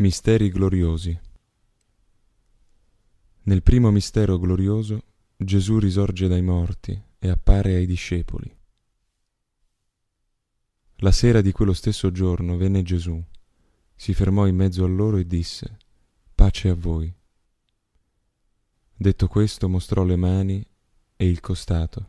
Misteri gloriosi. Nel primo mistero glorioso Gesù risorge dai morti e appare ai discepoli. La sera di quello stesso giorno venne Gesù, si fermò in mezzo a loro e disse, Pace a voi. Detto questo mostrò le mani e il costato.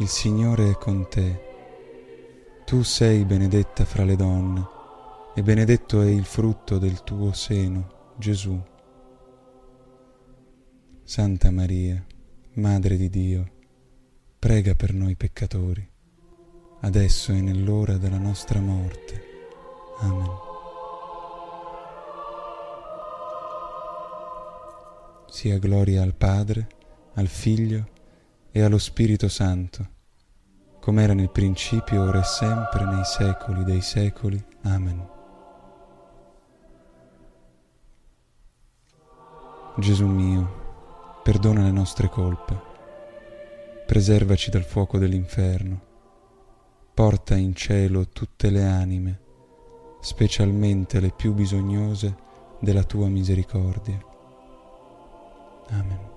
il Signore è con te. Tu sei benedetta fra le donne, e benedetto è il frutto del tuo seno, Gesù. Santa Maria, Madre di Dio, prega per noi peccatori, adesso e nell'ora della nostra morte. Amen. Sia gloria al Padre, al Figlio e allo Spirito Santo come era nel principio, ora e sempre, nei secoli dei secoli. Amen. Gesù mio, perdona le nostre colpe, preservaci dal fuoco dell'inferno, porta in cielo tutte le anime, specialmente le più bisognose della tua misericordia. Amen.